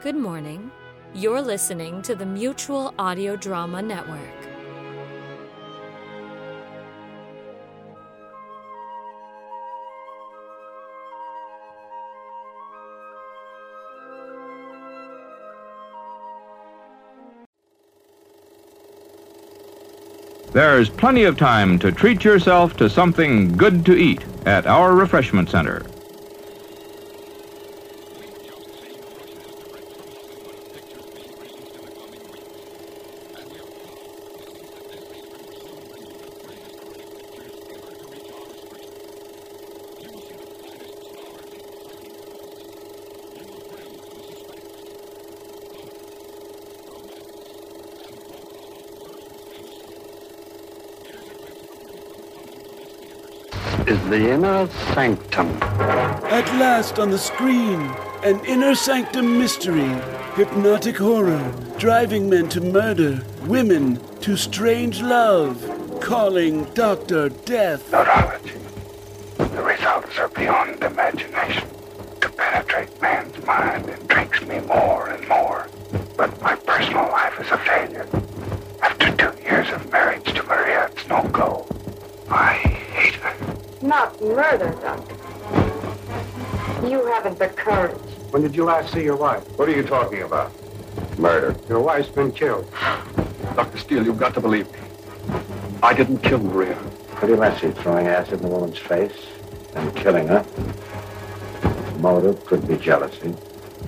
Good morning. You're listening to the Mutual Audio Drama Network. There's plenty of time to treat yourself to something good to eat at our refreshment center. Is the inner sanctum. At last on the screen, an inner sanctum mystery. Hypnotic horror, driving men to murder, women to strange love, calling Dr. Death. Neurology. The results are beyond imagination. To penetrate man's mind intrigues me more and more. But my personal life is a failure. After two years of marriage to Maria, it's no go. I. Not murder, Doctor. You haven't the courage. When did you last see your wife? What are you talking about? Murder. Your wife's been killed. Dr. Steele, you've got to believe me. I didn't kill Maria. Pretty messy, throwing acid in the woman's face and killing her. Motive could be jealousy.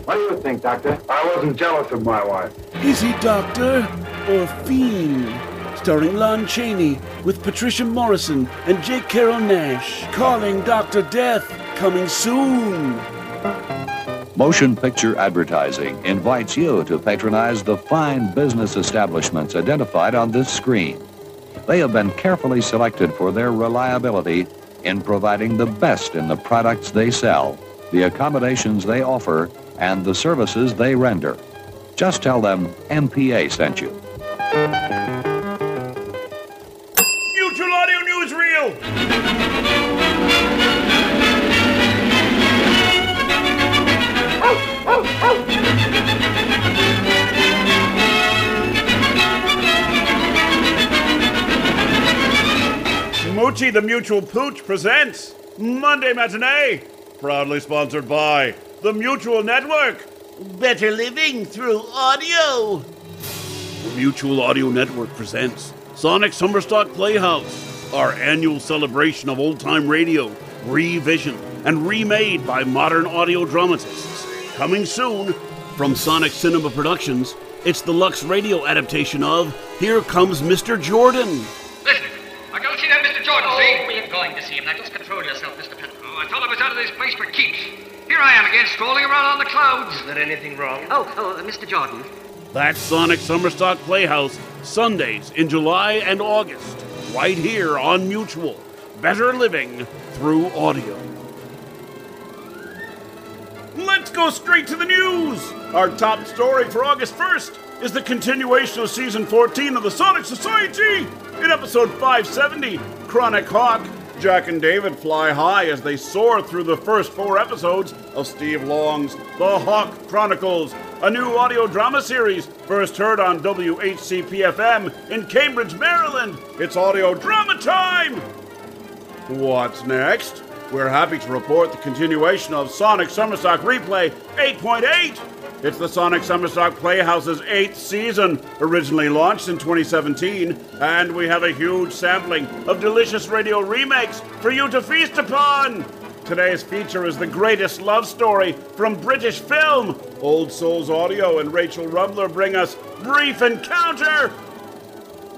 What do you think, Doctor? I wasn't jealous of my wife. Is he doctor or fiend? Starring Lon Chaney with Patricia Morison and J. Carrol Naish. Calling Dr. Death. Coming soon. Motion Picture Advertising invites you to patronize the fine business establishments identified on this screen. They have been carefully selected for their reliability in providing the best in the products they sell, the accommodations they offer, and the services they render. Just tell them MPA sent you. Moochie the Mutual Pooch presents Monday Matinee, proudly sponsored by the Mutual Network. Better living through audio. The Mutual Audio Network presents Sonic Summerstock Playhouse, our annual celebration of old time radio, revisioned and remade by modern audio dramatists. Coming soon from Sonic Cinema Productions, it's the Lux Radio adaptation of Here Comes Mr. Jordan. Going to see him. Now just control yourself, Mr. Penn. Oh, I thought I was out of this place for keeps. Here I am again, strolling around on the clouds. Is there anything wrong? Oh, oh, uh, Mr. Jordan. That's Sonic Summerstock Playhouse, Sundays in July and August, right here on Mutual. Better living through audio. Let's go straight to the news! Our top story for August 1st is the continuation of season 14 of the Sonic Society! In episode 570, Chronic Hawk, Jack and David fly high as they soar through the first four episodes of Steve Long's The Hawk Chronicles, a new audio drama series first heard on WHCP FM in Cambridge, Maryland. It's audio drama time! What's next? We're happy to report the continuation of Sonic Summerstock Replay 8.8. It's the Sonic Summerstock Playhouse's eighth season, originally launched in 2017, and we have a huge sampling of delicious radio remakes for you to feast upon. Today's feature is the greatest love story from British film. Old Souls Audio and Rachel Rumbler bring us Brief Encounter.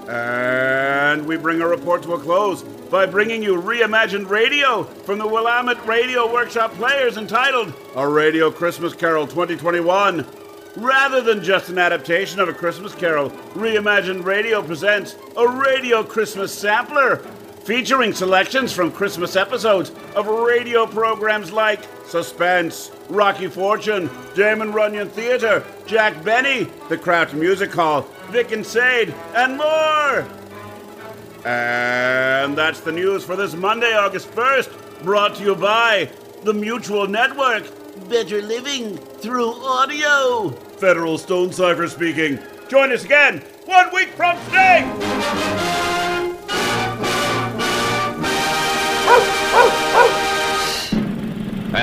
And we bring our report to a close by bringing you reimagined radio from the Willamette Radio Workshop Players entitled A Radio Christmas Carol 2021. Rather than just an adaptation of A Christmas Carol, Reimagined Radio presents a Radio Christmas Sampler featuring selections from Christmas episodes of radio programs like Suspense, Rocky Fortune, Damon Runyon Theatre, Jack Benny, The Kraft Music Hall, Vic and Sade, and more! And that's the news for this Monday, August 1st, brought to you by the Mutual Network. Better living through audio. Federal Stonecipher speaking. Join us again one week from today.